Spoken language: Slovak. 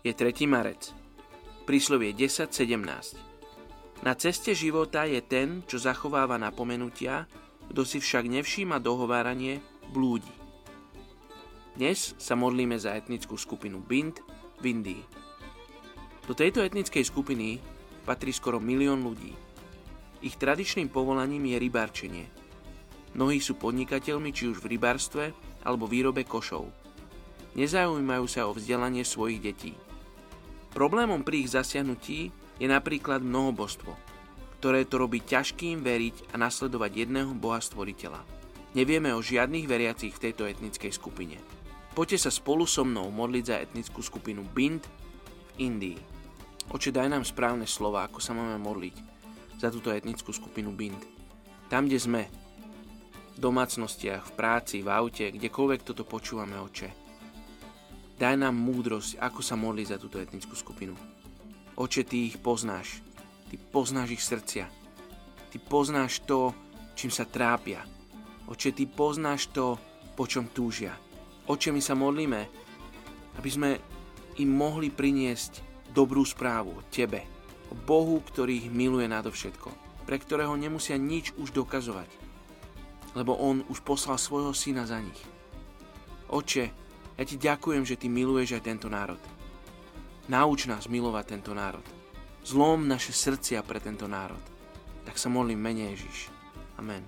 Je 3. marec. Príslovie 10.17. Na ceste života je ten, čo zachováva napomenutia, kto si však nevšíma dohováranie, blúdi. Dnes sa modlíme za etnickú skupinu Bind v Indii. Do tejto etnickej skupiny patrí skoro milión ľudí. Ich tradičným povolaním je rybárčenie. Mnohí sú podnikateľmi či už v rybárstve alebo výrobe košov. Nezaujímajú sa o vzdelanie svojich detí. Problémom pri ich zasiahnutí je napríklad mnohobostvo, ktoré to robí ťažkým veriť a nasledovať jedného Boha stvoriteľa. Nevieme o žiadnych veriacich v tejto etnickej skupine. Poďte sa spolu so mnou modliť za etnickú skupinu Bind v Indii. Oče, daj nám správne slova, ako sa máme modliť za túto etnickú skupinu Bind. Tam, kde sme, v domácnostiach, v práci, v aute, kdekoľvek toto počúvame, oče. Daj nám múdrosť, ako sa modliť za túto etnickú skupinu. Oče, Ty ich poznáš. Ty poznáš ich srdcia. Ty poznáš to, čím sa trápia. Oče, Ty poznáš to, po čom túžia. Oče, my sa modlíme, aby sme im mohli priniesť dobrú správu o Tebe, o Bohu, ktorý ich miluje nadovšetko, pre ktorého nemusia nič už dokazovať, lebo On už poslal svojho syna za nich. Oče, ja ti ďakujem, že ty miluješ aj tento národ. Nauč nás milovať tento národ. Zlom naše srdcia pre tento národ. Tak sa modlím mene Ježiš. Amen.